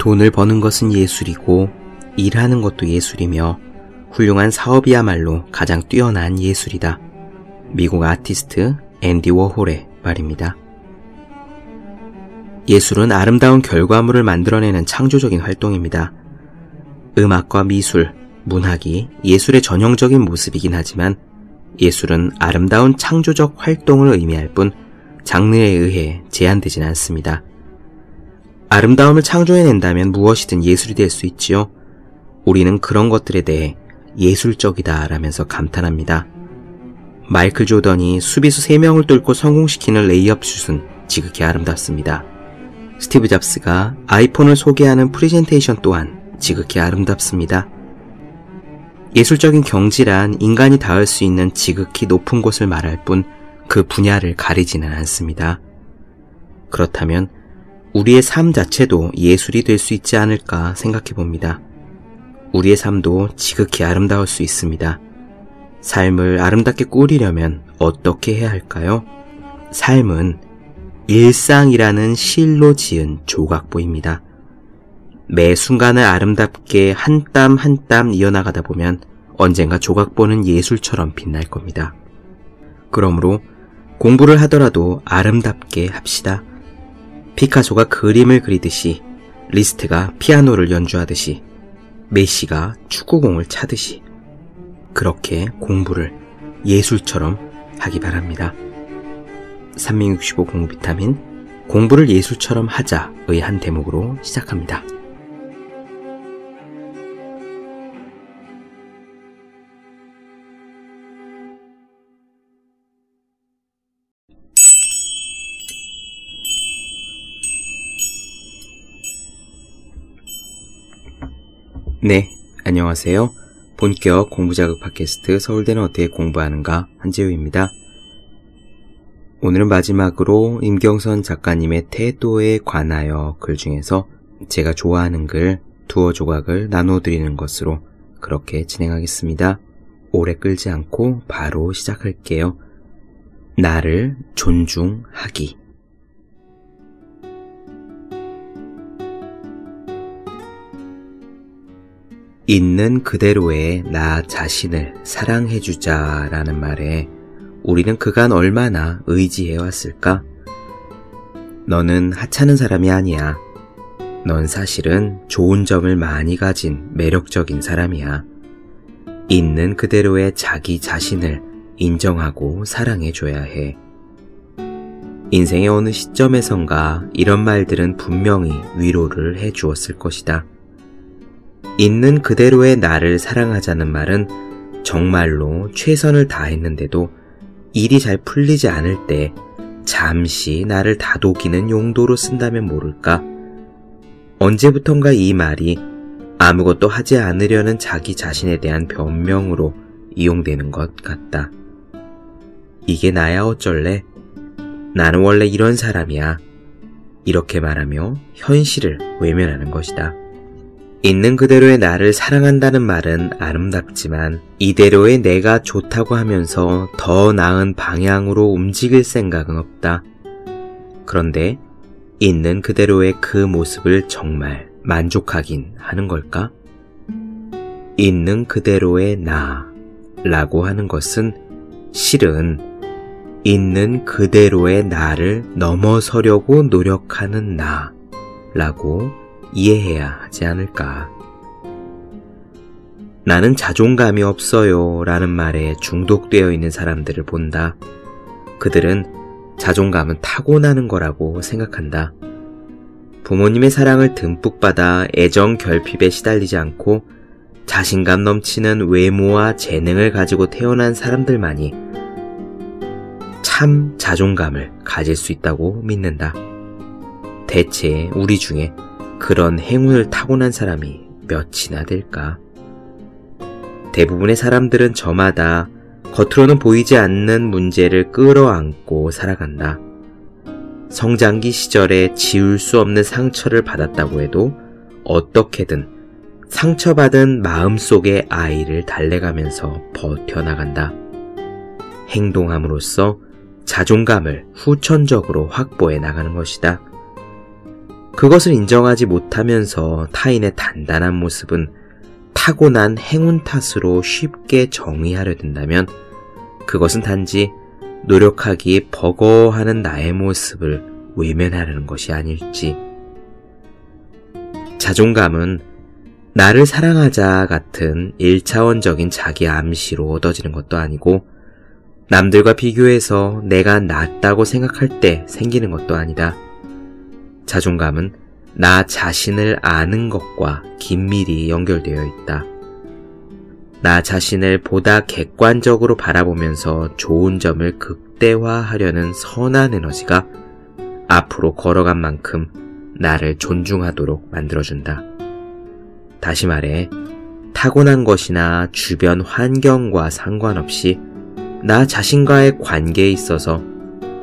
돈을 버는 것은 예술이고 일하는 것도 예술이며 훌륭한 사업이야말로 가장 뛰어난 예술이다. 미국 아티스트 앤디 워홀의 말입니다. 예술은 아름다운 결과물을 만들어내는 창조적인 활동입니다. 음악과 미술, 문학이 예술의 전형적인 모습이긴 하지만 예술은 아름다운 창조적 활동을 의미할 뿐 장르에 의해 제한되지는 않습니다. 아름다움을 창조해낸다면 무엇이든 예술이 될 수 있지요. 우리는 그런 것들에 대해 예술적이다 라면서 감탄합니다. 마이클 조던이 수비수 3명을 뚫고 성공시키는 레이업 슛은 지극히 아름답습니다. 스티브 잡스가 아이폰을 소개하는 프레젠테이션 또한 지극히 아름답습니다. 예술적인 경지란 인간이 닿을 수 있는 지극히 높은 곳을 말할 뿐 그 분야를 가리지는 않습니다. 그렇다면 우리의 삶 자체도 예술이 될 수 있지 않을까 생각해 봅니다. 우리의 삶도 지극히 아름다울 수 있습니다. 삶을 아름답게 꾸리려면 어떻게 해야 할까요? 삶은 일상이라는 실로 지은 조각보입니다. 매 순간을 아름답게 한 땀 한 땀 이어나가다 보면 언젠가 조각보는 예술처럼 빛날 겁니다. 그러므로 공부를 하더라도 아름답게 합시다. 피카소가 그림을 그리듯이 리스트가 피아노를 연주하듯이 메시가 축구공을 차듯이 그렇게 공부를 예술처럼 하기 바랍니다. 365 공부 비타민 공부를 예술처럼 하자의 한 대목으로 시작합니다. 네, 안녕하세요. 본격 공부자극 팟캐스트 서울대는 어떻게 공부하는가 한재우입니다. 오늘은 마지막으로 임경선 작가님의 태도에 관하여 글 중에서 제가 좋아하는 글 두어 조각을 나눠드리는 것으로 그렇게 진행하겠습니다. 오래 끌지 않고 바로 시작할게요. 나를 존중하기. 있는 그대로의 나 자신을 사랑해주자 라는 말에 우리는 그간 얼마나 의지해왔을까? 너는 하찮은 사람이 아니야. 넌 사실은 좋은 점을 많이 가진 매력적인 사람이야. 있는 그대로의 자기 자신을 인정하고 사랑해줘야 해. 인생의 어느 시점에선가 이런 말들은 분명히 위로를 해 주었을 것이다. 있는 그대로의 나를 사랑하자는 말은 정말로 최선을 다했는데도 일이 잘 풀리지 않을 때 잠시 나를 다독이는 용도로 쓴다면 모를까? 언제부턴가 이 말이 아무것도 하지 않으려는 자기 자신에 대한 변명으로 이용되는 것 같다. 이게 나야 어쩔래? 나는 원래 이런 사람이야. 이렇게 말하며 현실을 외면하는 것이다. 있는 그대로의 나를 사랑한다는 말은 아름답지만 이대로의 내가 좋다고 하면서 더 나은 방향으로 움직일 생각은 없다. 그런데 있는 그대로의 그 모습을 정말 만족하긴 하는 걸까? 있는 그대로의 나 라고 하는 것은 실은 있는 그대로의 나를 넘어서려고 노력하는 나 라고 이해해야 하지 않을까. 나는 자존감이 없어요 라는 말에 중독되어 있는 사람들을 본다. 그들은 자존감은 타고나는 거라고 생각한다. 부모님의 사랑을 듬뿍 받아 애정 결핍에 시달리지 않고 자신감 넘치는 외모와 재능을 가지고 태어난 사람들만이 참 자존감을 가질 수 있다고 믿는다. 대체 우리 중에 그런 행운을 타고난 사람이 몇이나 될까? 대부분의 사람들은 저마다 겉으로는 보이지 않는 문제를 끌어안고 살아간다. 성장기 시절에 지울 수 없는 상처를 받았다고 해도 어떻게든 상처받은 마음속의 아이를 달래가면서 버텨나간다. 행동함으로써 자존감을 후천적으로 확보해 나가는 것이다. 그것을 인정하지 못하면서 타인의 단단한 모습은 타고난 행운 탓으로 쉽게 정의하려 든다면 그것은 단지 노력하기 버거워하는 나의 모습을 외면하려는 것이 아닐지. 자존감은 나를 사랑하자 같은 1차원적인 자기 암시로 얻어지는 것도 아니고 남들과 비교해서 내가 낫다고 생각할 때 생기는 것도 아니다. 자존감은 나 자신을 아는 것과 긴밀히 연결되어 있다. 나 자신을 보다 객관적으로 바라보면서 좋은 점을 극대화하려는 선한 에너지가 앞으로 걸어간 만큼 나를 존중하도록 만들어준다. 다시 말해, 타고난 것이나 주변 환경과 상관없이 나 자신과의 관계에 있어서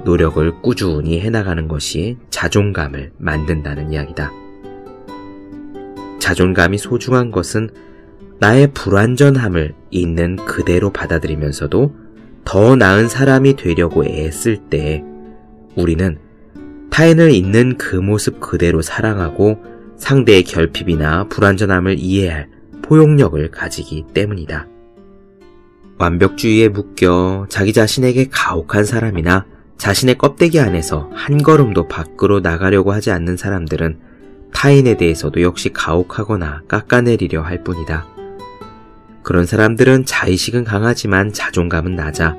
노력을 꾸준히 해나가는 것이 자존감을 만든다는 이야기다. 자존감이 소중한 것은 나의 불완전함을 있는 그대로 받아들이면서도 더 나은 사람이 되려고 애쓸 때 우리는 타인을 있는 그 모습 그대로 사랑하고 상대의 결핍이나 불완전함을 이해할 포용력을 가지기 때문이다. 완벽주의에 묶여 자기 자신에게 가혹한 사람이나 자신의 껍데기 안에서 한 걸음도 밖으로 나가려고 하지 않는 사람들은 타인에 대해서도 역시 가혹하거나 깎아내리려 할 뿐이다. 그런 사람들은 자의식은 강하지만 자존감은 낮아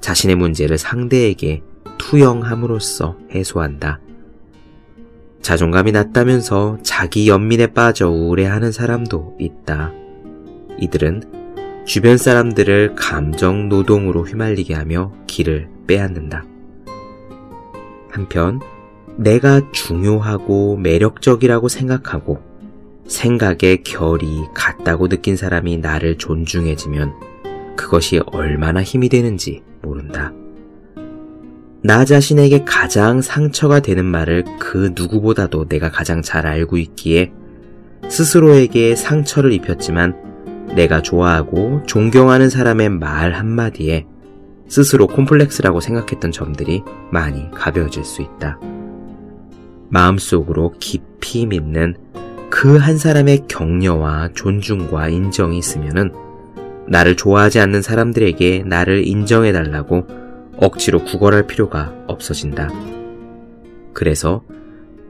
자신의 문제를 상대에게 투영함으로써 해소한다. 자존감이 낮다면서 자기 연민에 빠져 우울해하는 사람도 있다. 이들은 주변 사람들을 감정 노동으로 휘말리게 하며 길을 빼앗는다. 한편 내가 중요하고 매력적이라고 생각하고 생각의 결이 같다고 느낀 사람이 나를 존중해지면 그것이 얼마나 힘이 되는지 모른다. 나 자신에게 가장 상처가 되는 말을 그 누구보다도 내가 가장 잘 알고 있기에 스스로에게 상처를 입혔지만 내가 좋아하고 존경하는 사람의 말 한마디에 스스로 콤플렉스라고 생각했던 점들이 많이 가벼워질 수 있다. 마음속으로 깊이 믿는 그 한 사람의 격려와 존중과 인정이 있으면은 나를 좋아하지 않는 사람들에게 나를 인정해달라고 억지로 구걸할 필요가 없어진다. 그래서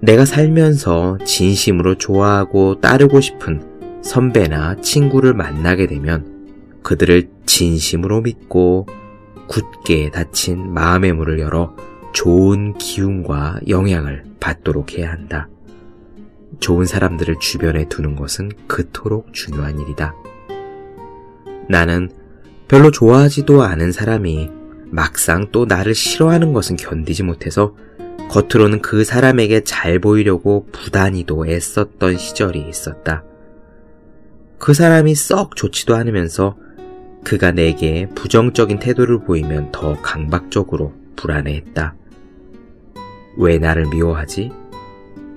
내가 살면서 진심으로 좋아하고 따르고 싶은 선배나 친구를 만나게 되면 그들을 진심으로 믿고 굳게 닫힌 마음의 문을 열어 좋은 기운과 영향을 받도록 해야 한다. 좋은 사람들을 주변에 두는 것은 그토록 중요한 일이다. 나는 별로 좋아하지도 않은 사람이 막상 또 나를 싫어하는 것은 견디지 못해서 겉으로는 그 사람에게 잘 보이려고 부단히도 애썼던 시절이 있었다. 그 사람이 썩 좋지도 않으면서 그가 내게 부정적인 태도를 보이면 더 강박적으로 불안해했다. 왜 나를 미워하지?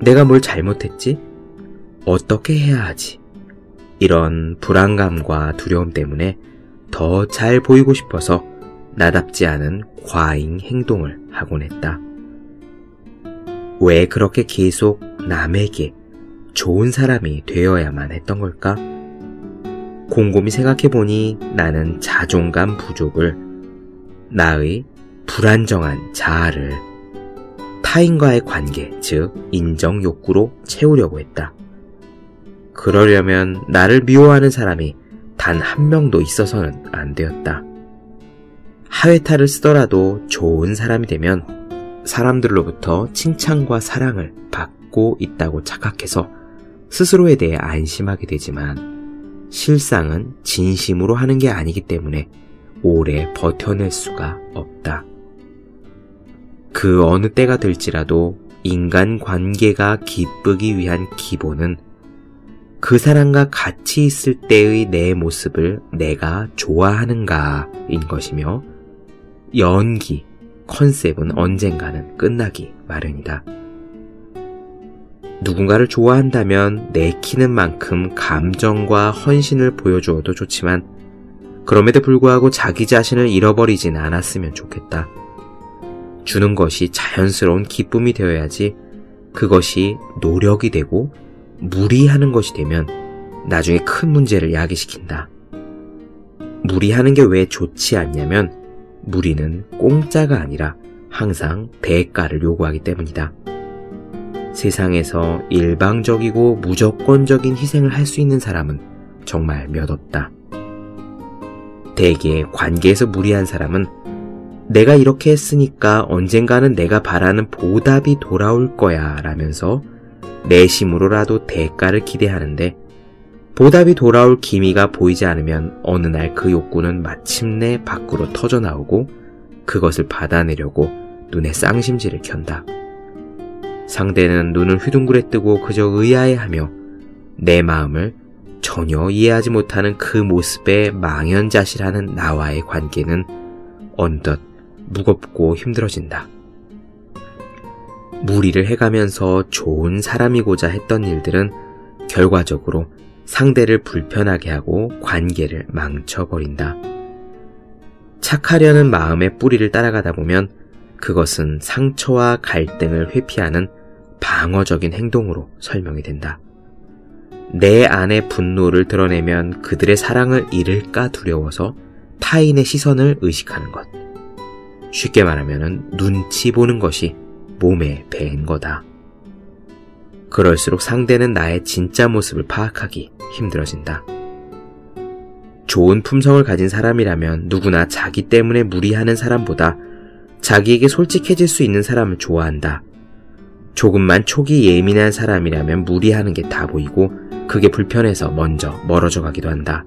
내가 뭘 잘못했지? 어떻게 해야 하지? 이런 불안감과 두려움 때문에 더 잘 보이고 싶어서 나답지 않은 과잉 행동을 하곤 했다. 왜 그렇게 계속 남에게 좋은 사람이 되어야만 했던 걸까? 곰곰이 생각해보니 나는 자존감 부족을 나의 불안정한 자아를 타인과의 관계, 즉, 인정 욕구로 채우려고 했다. 그러려면 나를 미워하는 사람이 단 한 명도 있어서는 안 되었다. 하회탈을 쓰더라도 좋은 사람이 되면 사람들로부터 칭찬과 사랑을 받고 있다고 착각해서 스스로에 대해 안심하게 되지만 실상은 진심으로 하는 게 아니기 때문에 오래 버텨낼 수가 없다. 그 어느 때가 될지라도 인간 관계가 기쁘기 위한 기본은 그 사람과 같이 있을 때의 내 모습을 내가 좋아하는가인 것이며 연기, 컨셉은 언젠가는 끝나기 마련이다. 누군가를 좋아한다면 내키는 만큼 감정과 헌신을 보여주어도 좋지만 그럼에도 불구하고 자기 자신을 잃어버리진 않았으면 좋겠다. 주는 것이 자연스러운 기쁨이 되어야지 그것이 노력이 되고 무리하는 것이 되면 나중에 큰 문제를 야기시킨다. 무리하는 게 왜 좋지 않냐면 무리는 공짜가 아니라 항상 대가를 요구하기 때문이다. 세상에서 일방적이고 무조건적인 희생을 할 수 있는 사람은 정말 몇 없다. 대개 관계에서 무리한 사람은 내가 이렇게 했으니까 언젠가는 내가 바라는 보답이 돌아올 거야 라면서 내심으로라도 대가를 기대하는데 보답이 돌아올 기미가 보이지 않으면 어느 날 그 욕구는 마침내 밖으로 터져 나오고 그것을 받아내려고 눈에 쌍심지를 켠다. 상대는 눈을 휘둥그레 뜨고 그저 의아해하며 내 마음을 전혀 이해하지 못하는 그 모습에 망연자실하는 나와의 관계는 언덧 무겁고 힘들어진다. 무리를 해가면서 좋은 사람이고자 했던 일들은 결과적으로 상대를 불편하게 하고 관계를 망쳐버린다. 착하려는 마음의 뿌리를 따라가다 보면 그것은 상처와 갈등을 회피하는 방어적인 행동으로 설명이 된다. 내 안의 분노를 드러내면 그들의 사랑을 잃을까 두려워서 타인의 시선을 의식하는 것. 쉽게 말하면 눈치 보는 것이 몸에 배인 거다. 그럴수록 상대는 나의 진짜 모습을 파악하기 힘들어진다. 좋은 품성을 가진 사람이라면 누구나 자기 때문에 무리하는 사람보다 자기에게 솔직해질 수 있는 사람을 좋아한다. 조금만 촉이 예민한 사람이라면 무리하는 게 다 보이고 그게 불편해서 먼저 멀어져 가기도 한다.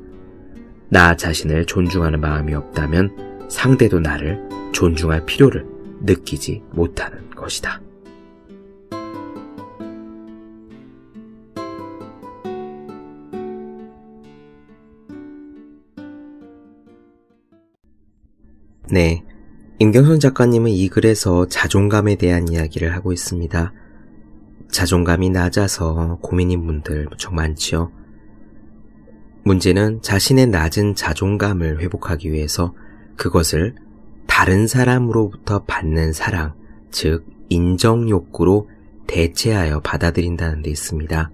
나 자신을 존중하는 마음이 없다면 상대도 나를 존중할 필요를 느끼지 못하는 것이다. 네. 임경선 작가님은 이 글에서 자존감에 대한 이야기를 하고 있습니다. 자존감이 낮아서 고민인 분들 무척 많지요. 문제는 자신의 낮은 자존감을 회복하기 위해서 그것을 다른 사람으로부터 받는 사랑, 즉 인정 욕구로 대체하여 받아들인다는 데 있습니다.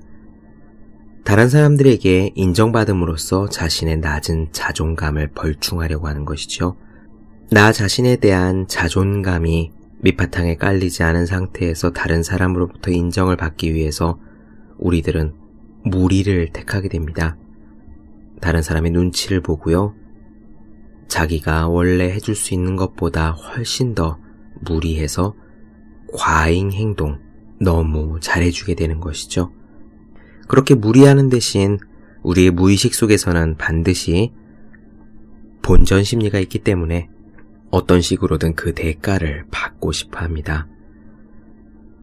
다른 사람들에게 인정받음으로써 자신의 낮은 자존감을 벌충하려고 하는 것이죠. 나 자신에 대한 자존감이 밑바탕에 깔리지 않은 상태에서 다른 사람으로부터 인정을 받기 위해서 우리들은 무리를 택하게 됩니다. 다른 사람의 눈치를 보고요. 자기가 원래 해줄 수 있는 것보다 훨씬 더 무리해서 과잉 행동, 너무 잘해주게 되는 것이죠. 그렇게 무리하는 대신 우리의 무의식 속에서는 반드시 본전 심리가 있기 때문에 어떤 식으로든 그 대가를 받고 싶어 합니다.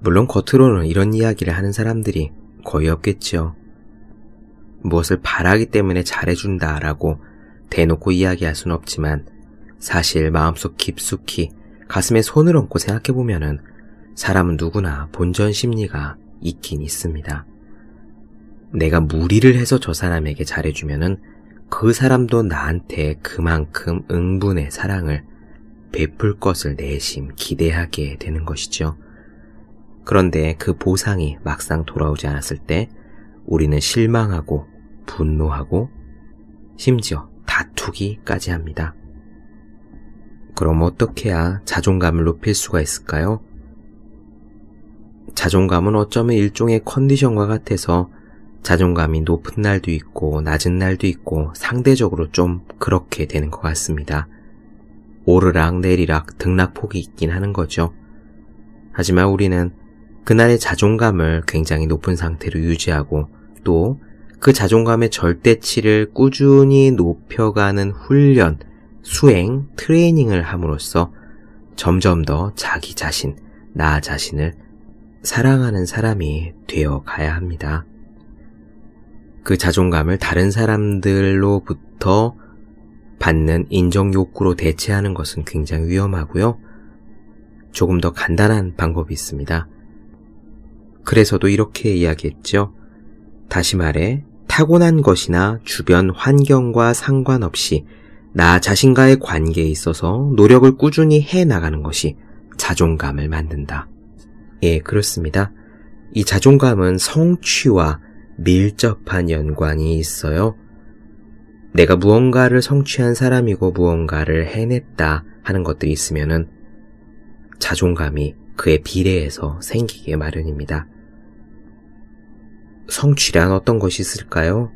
물론 겉으로는 이런 이야기를 하는 사람들이 거의 없겠죠. 무엇을 바라기 때문에 잘해준다 라고 대놓고 이야기할 수는 없지만 사실 마음속 깊숙이 가슴에 손을 얹고 생각해보면은 사람은 누구나 본전 심리가 있긴 있습니다. 내가 무리를 해서 저 사람에게 잘해주면은 그 사람도 나한테 그만큼 응분의 사랑을 베풀 것을 내심 기대하게 되는 것이죠. 그런데 그 보상이 막상 돌아오지 않았을 때 우리는 실망하고 분노하고 심지어 다투기까지 합니다. 그럼 어떻게 해야 자존감을 높일 수가 있을까요? 자존감은 어쩌면 일종의 컨디션과 같아서 자존감이 높은 날도 있고 낮은 날도 있고 상대적으로 좀 그렇게 되는 것 같습니다. 오르락 내리락 등락폭이 있긴 하는 거죠. 하지만 우리는 그날의 자존감을 굉장히 높은 상태로 유지하고 또 그 자존감의 절대치를 꾸준히 높여가는 훈련, 수행, 트레이닝을 함으로써 점점 더 자기 자신, 나 자신을 사랑하는 사람이 되어 가야 합니다. 그 자존감을 다른 사람들로부터 받는 인정 욕구로 대체하는 것은 굉장히 위험하고요. 조금 더 간단한 방법이 있습니다. 그래서도 이렇게 이야기했죠. 다시 말해, 타고난 것이나 주변 환경과 상관없이 나 자신과의 관계에 있어서 노력을 꾸준히 해 나가는 것이 자존감을 만든다. 예, 그렇습니다. 이 자존감은 성취와 밀접한 연관이 있어요. 내가 무언가를 성취한 사람이고 무언가를 해냈다 하는 것들이 있으면은 자존감이 그에 비례해서 생기게 마련입니다. 성취란 어떤 것이 있을까요?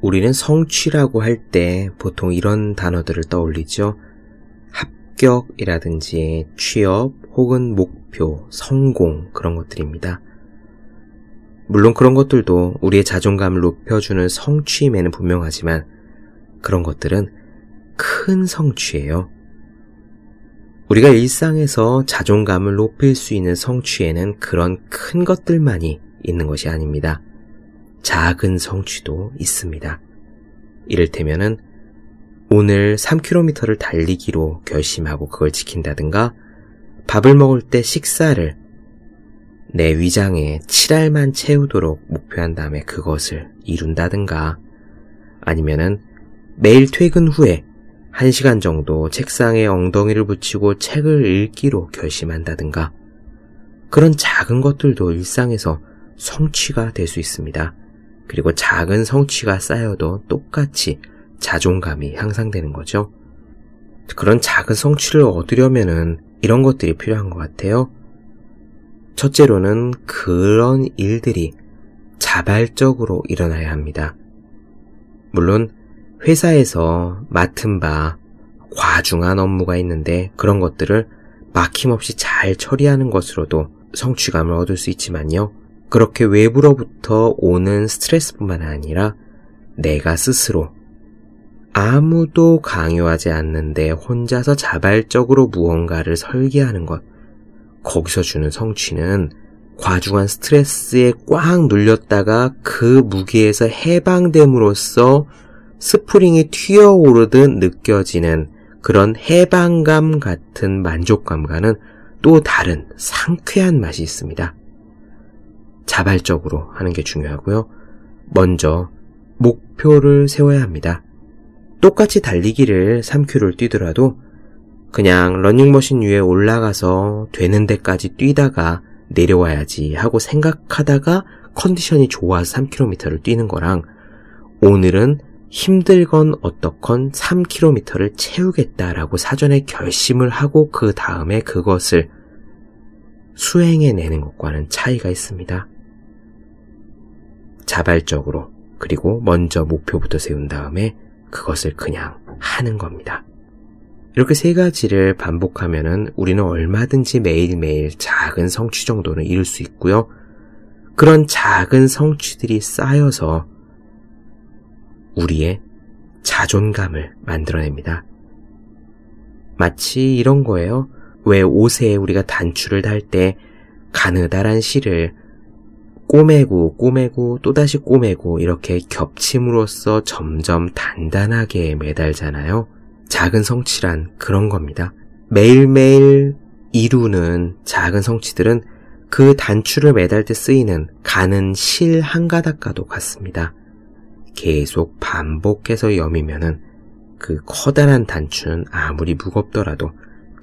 우리는 성취라고 할 때 보통 이런 단어들을 떠올리죠. 합격이라든지 취업 혹은 목표, 성공 그런 것들입니다. 물론 그런 것들도 우리의 자존감을 높여주는 성취임에는 분명하지만 그런 것들은 큰 성취예요. 우리가 일상에서 자존감을 높일 수 있는 성취에는 그런 큰 것들만이 있는 것이 아닙니다. 작은 성취도 있습니다. 이를테면은 오늘 3km를 달리기로 결심하고 그걸 지킨다든가 밥을 먹을 때 식사를 내 위장에 7알만 채우도록 목표한 다음에 그것을 이룬다든가 아니면은 매일 퇴근 후에 1시간 정도 책상에 엉덩이를 붙이고 책을 읽기로 결심한다든가 그런 작은 것들도 일상에서 성취가 될 수 있습니다. 그리고 작은 성취가 쌓여도 똑같이 자존감이 향상되는 거죠. 그런 작은 성취를 얻으려면은 이런 것들이 필요한 것 같아요. 첫째로는 그런 일들이 자발적으로 일어나야 합니다. 물론 회사에서 맡은 바 과중한 업무가 있는데 그런 것들을 막힘없이 잘 처리하는 것으로도 성취감을 얻을 수 있지만요. 그렇게 외부로부터 오는 스트레스뿐만 아니라 내가 스스로 아무도 강요하지 않는데 혼자서 자발적으로 무언가를 설계하는 것. 거기서 주는 성취는 과중한 스트레스에 꽉 눌렸다가 그 무게에서 해방됨으로써 스프링이 튀어오르듯 느껴지는 그런 해방감 같은 만족감과는 또 다른 상쾌한 맛이 있습니다. 자발적으로 하는 게 중요하고요. 먼저 목표를 세워야 합니다. 똑같이 달리기를 3km를 뛰더라도 그냥 러닝머신 위에 올라가서 되는 데까지 뛰다가 내려와야지 하고 생각하다가 컨디션이 좋아서 3km를 뛰는 거랑 오늘은 힘들건 어떻건 3km를 채우겠다라고 사전에 결심을 하고 그 다음에 그것을 수행해 내는 것과는 차이가 있습니다. 자발적으로 그리고 먼저 목표부터 세운 다음에 그것을 그냥 하는 겁니다. 이렇게 세 가지를 반복하면은 우리는 얼마든지 매일매일 작은 성취 정도는 이룰 수 있고요. 그런 작은 성취들이 쌓여서 우리의 자존감을 만들어냅니다. 마치 이런 거예요. 왜 옷에 우리가 단추를 달 때 가느다란 실을 꼬매고 꼬매고 또다시 꼬매고 이렇게 겹침으로써 점점 단단하게 매달잖아요. 작은 성취란 그런 겁니다. 매일매일 이루는 작은 성취들은 그 단추를 매달 때 쓰이는 가는 실 한 가닥과도 같습니다. 계속 반복해서 여미면은 그 커다란 단추는 아무리 무겁더라도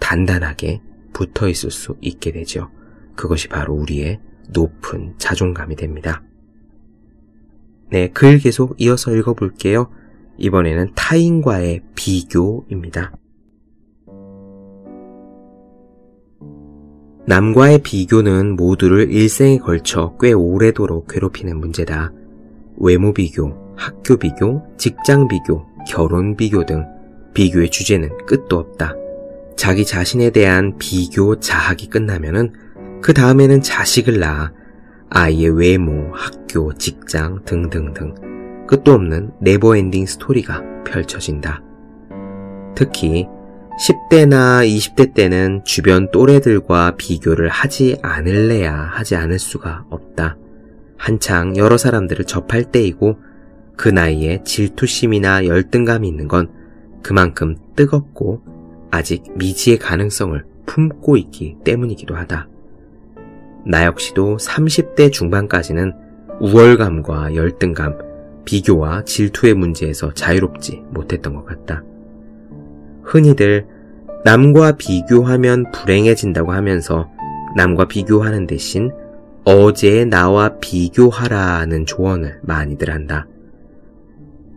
단단하게 붙어 있을 수 있게 되죠. 그것이 바로 우리의 높은 자존감이 됩니다. 네, 글 계속 이어서 읽어볼게요. 이번에는 타인과의 비교입니다. 남과의 비교는 모두를 일생에 걸쳐 꽤 오래도록 괴롭히는 문제다. 외모 비교, 학교 비교, 직장 비교, 결혼 비교 등 비교의 주제는 끝도 없다. 자기 자신에 대한 비교 자학이 끝나면은 그 다음에는 자식을 낳아 아이의 외모, 학교, 직장 등등등 끝도 없는 never ending story가 펼쳐진다. 특히 10대나 20대 때는 주변 또래들과 비교를 하지 않을래야 하지 않을 수가 없다. 한창 여러 사람들을 접할 때이고 그 나이에 질투심이나 열등감이 있는 건 그만큼 뜨겁고 아직 미지의 가능성을 품고 있기 때문이기도 하다. 나 역시도 30대 중반까지는 우월감과 열등감, 비교와 질투의 문제에서 자유롭지 못했던 것 같다. 흔히들 남과 비교하면 불행해진다고 하면서 남과 비교하는 대신 어제의 나와 비교하라는 조언을 많이들 한다.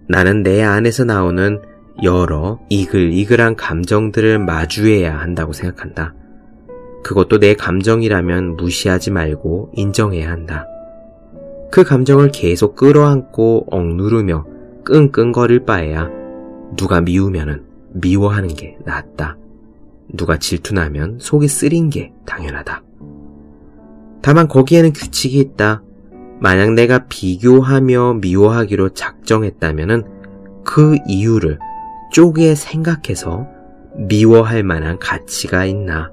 나는 내 안에서 나오는 여러 이글이글한 감정들을 마주해야 한다고 생각한다. 그것도 내 감정이라면 무시하지 말고 인정해야 한다. 그 감정을 계속 끌어안고 억누르며 끙끙거릴 바에야 누가 미우면은 미워하는 게 낫다. 누가 질투나면 속이 쓰린 게 당연하다. 다만 거기에는 규칙이 있다. 만약 내가 비교하며 미워하기로 작정했다면은 그 이유를 쪼개 생각해서 미워할 만한 가치가 있나?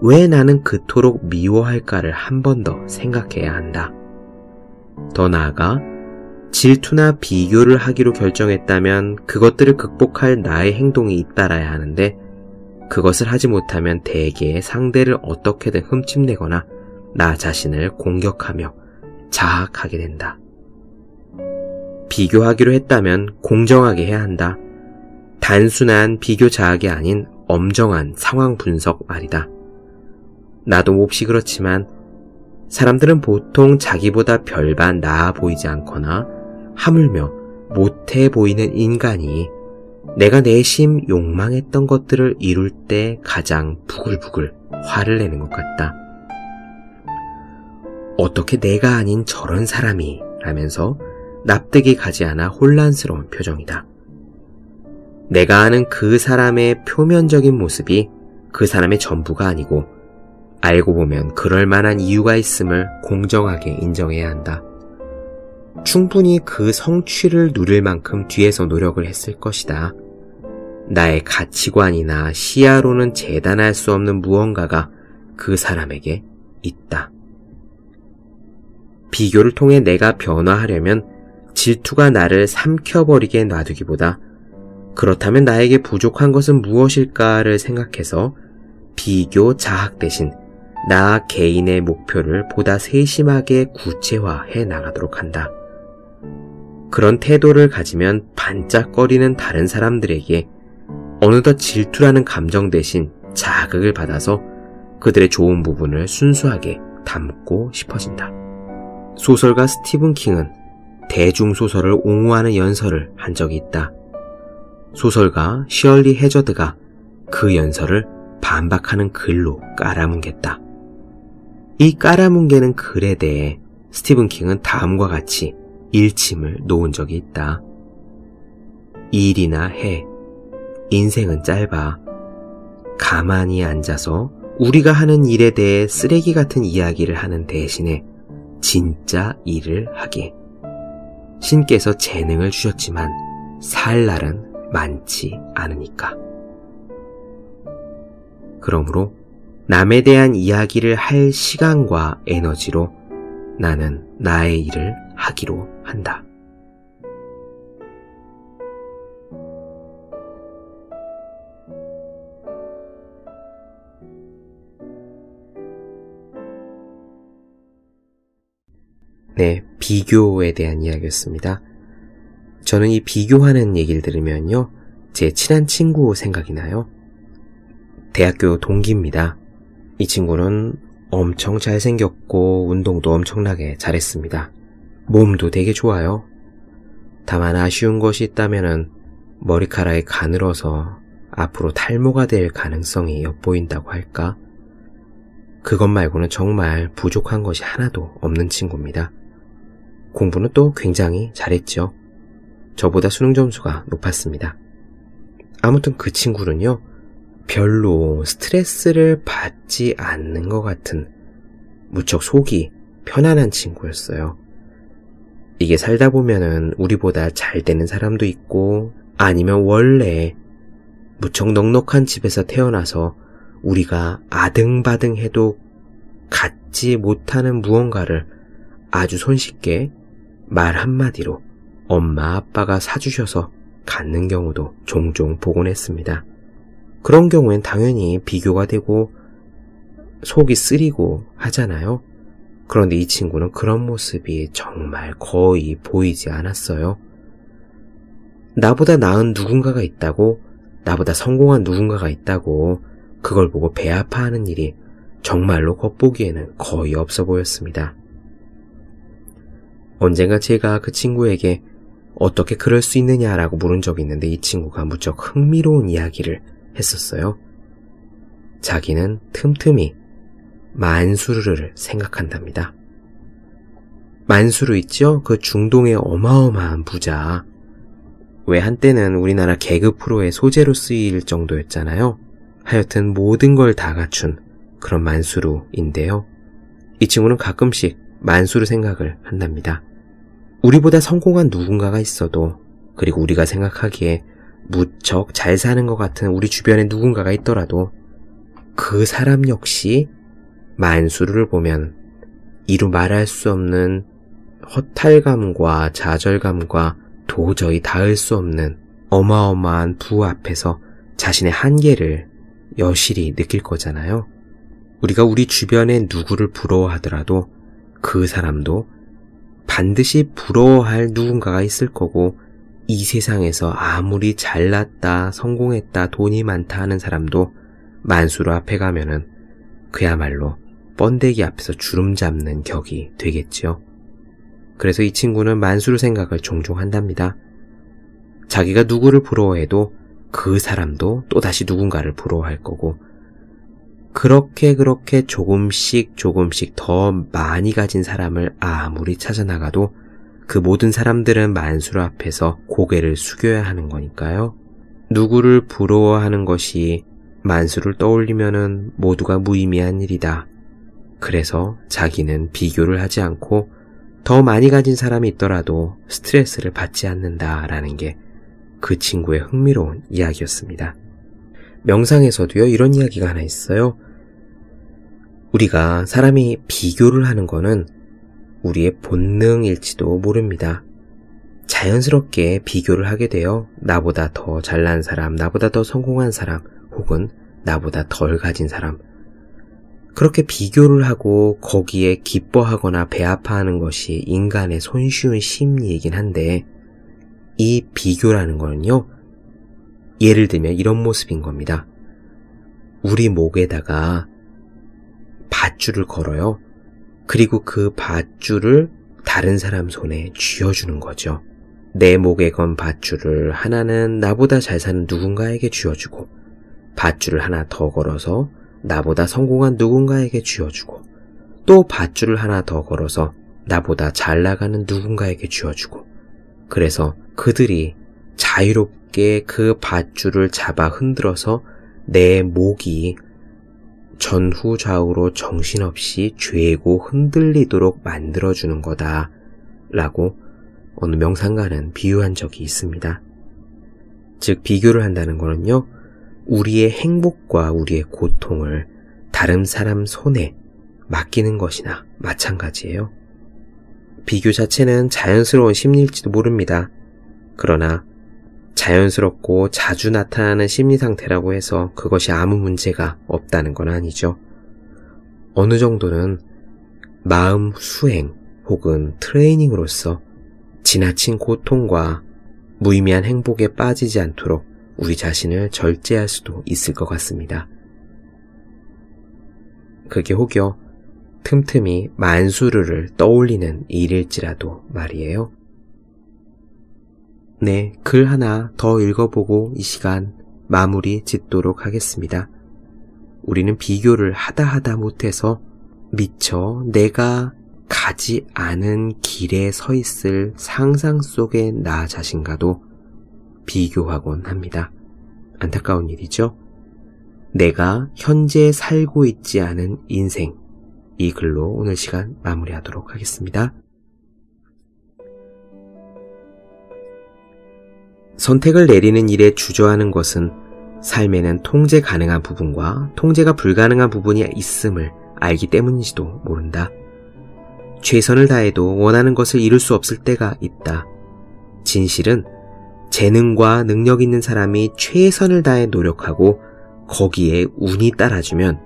왜 나는 그토록 미워할까를 한 번 더 생각해야 한다. 더 나아가 질투나 비교를 하기로 결정했다면 그것들을 극복할 나의 행동이 잇따라야 하는데 그것을 하지 못하면 대개 상대를 어떻게든 흠집내거나 나 자신을 공격하며 자학하게 된다. 비교하기로 했다면 공정하게 해야 한다. 단순한 비교 자학이 아닌 엄정한 상황 분석 말이다. 나도 몹시 그렇지만 사람들은 보통 자기보다 별반 나아 보이지 않거나 하물며 못해 보이는 인간이 내가 내심 욕망했던 것들을 이룰 때 가장 부글부글 화를 내는 것 같다. 어떻게 내가 아닌 저런 사람이 라면서 납득이 가지 않아 혼란스러운 표정이다. 내가 아는 그 사람의 표면적인 모습이 그 사람의 전부가 아니고 알고 보면 그럴 만한 이유가 있음을 공정하게 인정해야 한다. 충분히 그 성취를 누릴 만큼 뒤에서 노력을 했을 것이다. 나의 가치관이나 시야로는 재단할 수 없는 무언가가 그 사람에게 있다. 비교를 통해 내가 변화하려면 질투가 나를 삼켜버리게 놔두기보다 그렇다면 나에게 부족한 것은 무엇일까를 생각해서 비교 자학 대신 나 개인의 목표를 보다 세심하게 구체화해 나가도록 한다. 그런 태도를 가지면 반짝거리는 다른 사람들에게 어느덧 질투라는 감정 대신 자극을 받아서 그들의 좋은 부분을 순수하게 담고 싶어진다. 소설가 스티븐 킹은 대중소설을 옹호하는 연설을 한 적이 있다. 소설가 시얼리 해저드가 그 연설을 반박하는 글로 깔아뭉갰다. 이 깔아뭉개는 글에 대해 스티븐 킹은 다음과 같이 일침을 놓은 적이 있다. 일이나 해. 인생은 짧아. 가만히 앉아서 우리가 하는 일에 대해 쓰레기 같은 이야기를 하는 대신에 진짜 일을 하기. 신께서 재능을 주셨지만 살 날은 많지 않으니까. 그러므로 남에 대한 이야기를 할 시간과 에너지로 나는 나의 일을 하기로 한다. 네, 비교에 대한 이야기였습니다. 저는 이 비교하는 얘기를 들으면요, 제 친한 친구 생각이 나요. 대학교 동기입니다. 이 친구는 엄청 잘생겼고 운동도 엄청나게 잘했습니다. 몸도 되게 좋아요. 다만 아쉬운 것이 있다면 머리카락이 가늘어서 앞으로 탈모가 될 가능성이 엿보인다고 할까? 그것 말고는 정말 부족한 것이 하나도 없는 친구입니다. 공부는 또 굉장히 잘했죠. 저보다 수능 점수가 높았습니다. 아무튼 그 친구는요, 별로 스트레스를 받지 않는 것 같은 무척 속이 편안한 친구였어요. 이게 살다 보면은 우리보다 잘 되는 사람도 있고 아니면 원래 무척 넉넉한 집에서 태어나서 우리가 아등바등 해도 갖지 못하는 무언가를 아주 손쉽게 말 한마디로 엄마 아빠가 사주셔서 갖는 경우도 종종 보곤 했습니다. 그런 경우엔 당연히 비교가 되고 속이 쓰리고 하잖아요. 그런데 이 친구는 그런 모습이 정말 거의 보이지 않았어요. 나보다 나은 누군가가 있다고, 나보다 성공한 누군가가 있다고, 그걸 보고 배 아파하는 일이 정말로 겉보기에는 거의 없어 보였습니다. 언젠가 제가 그 친구에게 어떻게 그럴 수 있느냐라고 물은 적이 있는데 이 친구가 무척 흥미로운 이야기를 했었어요. 자기는 틈틈이 만수르를 생각한답니다. 만수르 있죠? 그 중동의 어마어마한 부자. 왜 한때는 우리나라 개그 프로의 소재로 쓰일 정도였잖아요. 하여튼 모든 걸 다 갖춘 그런 만수르인데요. 이 친구는 가끔씩 만수르 생각을 한답니다. 우리보다 성공한 누군가가 있어도 그리고 우리가 생각하기에 무척 잘 사는 것 같은 우리 주변에 누군가가 있더라도 그 사람 역시 만수르를 보면 이루 말할 수 없는 허탈감과 좌절감과 도저히 닿을 수 없는 어마어마한 부 앞에서 자신의 한계를 여실히 느낄 거잖아요. 우리가 우리 주변에 누구를 부러워하더라도 그 사람도 반드시 부러워할 누군가가 있을 거고 이 세상에서 아무리 잘났다, 성공했다, 돈이 많다 하는 사람도 만수로 앞에 가면은 그야말로 번데기 앞에서 주름 잡는 격이 되겠지요. 그래서 이 친구는 만수르 생각을 종종 한답니다. 자기가 누구를 부러워해도 그 사람도 또다시 누군가를 부러워할 거고, 그렇게 그렇게 조금씩 조금씩 더 많이 가진 사람을 아무리 찾아나가도 그 모든 사람들은 만수르 앞에서 고개를 숙여야 하는 거니까요. 누구를 부러워하는 것이 만수를 떠올리면은 모두가 무의미한 일이다. 그래서 자기는 비교를 하지 않고 더 많이 가진 사람이 있더라도 스트레스를 받지 않는다라는 게 그 친구의 흥미로운 이야기였습니다. 명상에서도요, 이런 이야기가 하나 있어요. 우리가 사람이 비교를 하는 거는 우리의 본능일지도 모릅니다. 자연스럽게 비교를 하게 되어 나보다 더 잘난 사람, 나보다 더 성공한 사람, 혹은 나보다 덜 가진 사람, 그렇게 비교를 하고 거기에 기뻐하거나 배아파하는 것이 인간의 손쉬운 심리이긴 한데 이 비교라는 거는요. 예를 들면 이런 모습인 겁니다. 우리 목에다가 밧줄을 걸어요. 그리고 그 밧줄을 다른 사람 손에 쥐어주는 거죠. 내 목에 건 밧줄을 하나는 나보다 잘 사는 누군가에게 쥐어주고 밧줄을 하나 더 걸어서 나보다 성공한 누군가에게 쥐어주고 또 밧줄을 하나 더 걸어서 나보다 잘 나가는 누군가에게 쥐어주고 그래서 그들이 자유롭게 그 밧줄을 잡아 흔들어서 내 목이 전후 좌우로 정신없이 죄고 흔들리도록 만들어주는 거다 라고 어느 명상가는 비유한 적이 있습니다. 즉 비교를 한다는 거는요 우리의 행복과 우리의 고통을 다른 사람 손에 맡기는 것이나 마찬가지예요. 비교 자체는 자연스러운 심리일지도 모릅니다. 그러나 자연스럽고 자주 나타나는 심리 상태라고 해서 그것이 아무 문제가 없다는 건 아니죠. 어느 정도는 마음 수행 혹은 트레이닝으로서 지나친 고통과 무의미한 행복에 빠지지 않도록 우리 자신을 절제할 수도 있을 것 같습니다. 그게 혹여 틈틈이 만수르를 떠올리는 일일지라도 말이에요. 네, 글 하나 더 읽어보고 이 시간 마무리 짓도록 하겠습니다. 우리는 비교를 하다 하다 못해서 미처 내가 가지 않은 길에 서 있을 상상 속의 나 자신과도 비교하곤 합니다. 안타까운 일이죠. 내가 현재 살고 있지 않은 인생. 이 글로 오늘 시간 마무리하도록 하겠습니다. 선택을 내리는 일에 주저하는 것은 삶에는 통제 가능한 부분과 통제가 불가능한 부분이 있음을 알기 때문인지도 모른다. 최선을 다해도 원하는 것을 이룰 수 없을 때가 있다. 진실은 재능과 능력 있는 사람이 최선을 다해 노력하고 거기에 운이 따라주면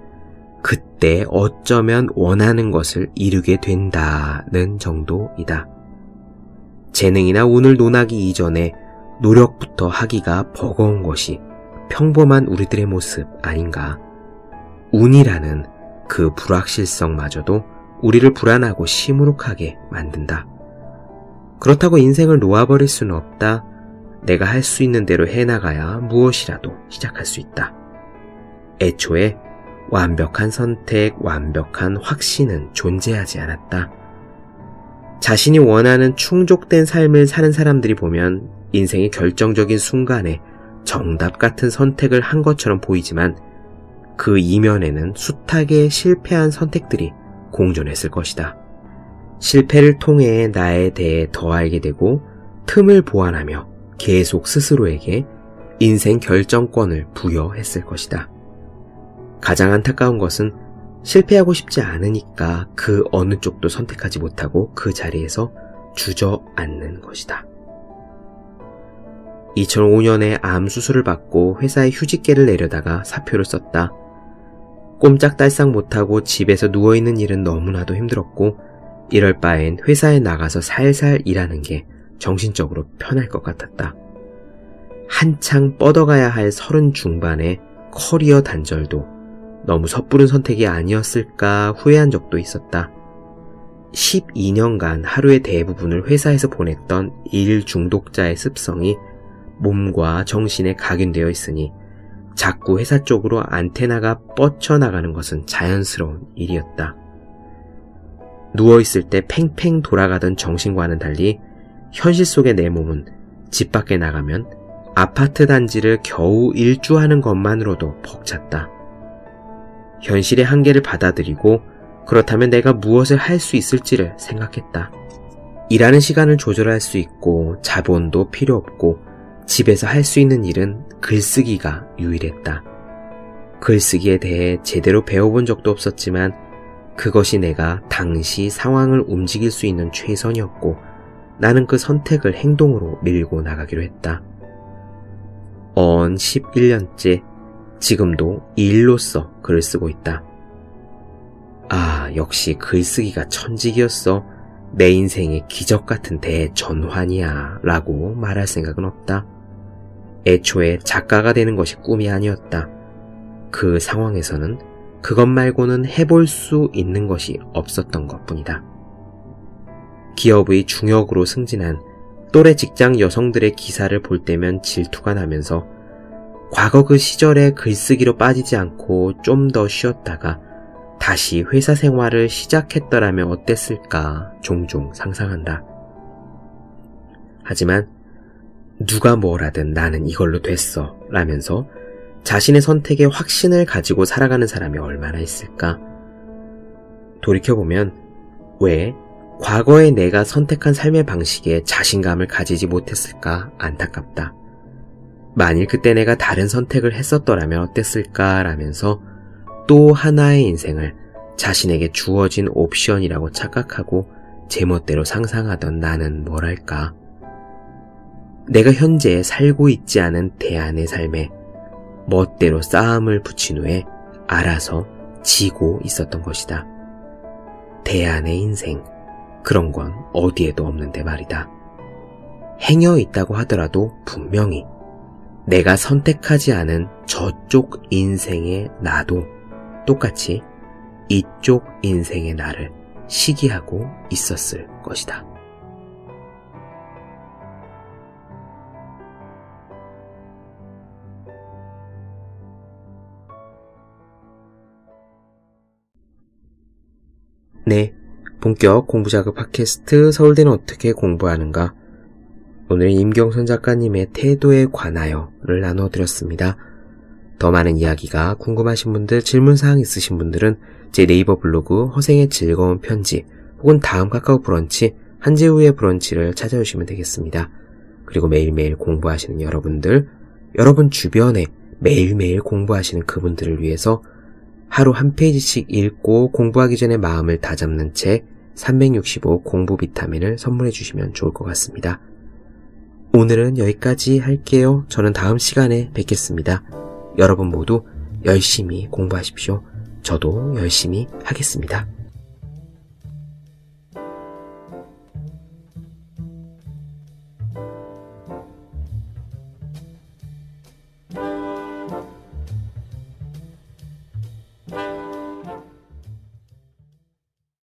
그때 어쩌면 원하는 것을 이루게 된다는 정도이다. 재능이나 운을 논하기 이전에 노력부터 하기가 버거운 것이 평범한 우리들의 모습 아닌가. 운이라는 그 불확실성마저도 우리를 불안하고 시무룩하게 만든다. 그렇다고 인생을 놓아버릴 수는 없다. 내가 할 수 있는 대로 해나가야 무엇이라도 시작할 수 있다. 애초에 완벽한 선택, 완벽한 확신은 존재하지 않았다. 자신이 원하는 충족된 삶을 사는 사람들이 보면 인생의 결정적인 순간에 정답 같은 선택을 한 것처럼 보이지만 그 이면에는 숱하게 실패한 선택들이 공존했을 것이다. 실패를 통해 나에 대해 더 알게 되고 틈을 보완하며 계속 스스로에게 인생 결정권을 부여했을 것이다. 가장 안타까운 것은 실패하고 싶지 않으니까 그 어느 쪽도 선택하지 못하고 그 자리에서 주저앉는 것이다. 2005년에 암 수술을 받고 회사에 휴직계를 내려다가 사표를 썼다. 꼼짝달싹 못하고 집에서 누워있는 일은 너무나도 힘들었고 이럴 바엔 회사에 나가서 살살 일하는 게 정신적으로 편할 것 같았다. 한창 뻗어가야 할 서른 중반에 커리어 단절도 너무 섣부른 선택이 아니었을까 후회한 적도 있었다. 12년간 하루의 대부분을 회사에서 보냈던 일 중독자의 습성이 몸과 정신에 각인되어 있으니 자꾸 회사 쪽으로 안테나가 뻗쳐나가는 것은 자연스러운 일이었다. 누워있을 때 팽팽 돌아가던 정신과는 달리 현실 속의 내 몸은 집 밖에 나가면 아파트 단지를 겨우 일주하는 것만으로도 벅찼다. 현실의 한계를 받아들이고 그렇다면 내가 무엇을 할 수 있을지를 생각했다. 일하는 시간을 조절할 수 있고 자본도 필요 없고 집에서 할 수 있는 일은 글쓰기가 유일했다. 글쓰기에 대해 제대로 배워본 적도 없었지만 그것이 내가 당시 상황을 움직일 수 있는 최선이었고 나는 그 선택을 행동으로 밀고 나가기로 했다. 언 11년째 지금도 일로써 글을 쓰고 있다. 아, 역시 글쓰기가 천직이었어. 내 인생의 기적 같은 대전환이야. 라고 말할 생각은 없다. 애초에 작가가 되는 것이 꿈이 아니었다. 그 상황에서는 그것 말고는 해볼 수 있는 것이 없었던 것 뿐이다. 기업의 중역으로 승진한 또래 직장 여성들의 기사를 볼 때면 질투가 나면서 과거 그 시절에 글쓰기로 빠지지 않고 좀 더 쉬었다가 다시 회사 생활을 시작했더라면 어땠을까 종종 상상한다. 하지만 누가 뭐라든 나는 이걸로 됐어 라면서 자신의 선택에 확신을 가지고 살아가는 사람이 얼마나 있을까? 돌이켜보면 왜 과거에 내가 선택한 삶의 방식에 자신감을 가지지 못했을까 안타깝다. 만일 그때 내가 다른 선택을 했었더라면 어땠을까 라면서 또 하나의 인생을 자신에게 주어진 옵션이라고 착각하고 제멋대로 상상하던 나는 뭐랄까. 내가 현재 살고 있지 않은 대안의 삶에 멋대로 싸움을 붙인 후에 알아서 지고 있었던 것이다. 대안의 인생. 그런 건 어디에도 없는데 말이다. 행여 있다고 하더라도 분명히 내가 선택하지 않은 저쪽 인생의 나도 똑같이 이쪽 인생의 나를 시기하고 있었을 것이다. 네. 본격 공부자극 팟캐스트 서울대는 어떻게 공부하는가 오늘 임경선 작가님의 태도에 관하여를 나눠드렸습니다. 더 많은 이야기가 궁금하신 분들, 질문사항 있으신 분들은 제 네이버 블로그 허생의 즐거운 편지 혹은 다음 카카오 브런치 한재우의 브런치를 찾아주시면 되겠습니다. 그리고 매일매일 공부하시는 여러분들, 여러분 주변에 매일매일 공부하시는 그분들을 위해서 하루 한 페이지씩 읽고 공부하기 전에 마음을 다잡는 책 365 공부 비타민을 선물해 주시면 좋을 것 같습니다. 오늘은 여기까지 할게요. 저는 다음 시간에 뵙겠습니다. 여러분 모두 열심히 공부하십시오. 저도 열심히 하겠습니다.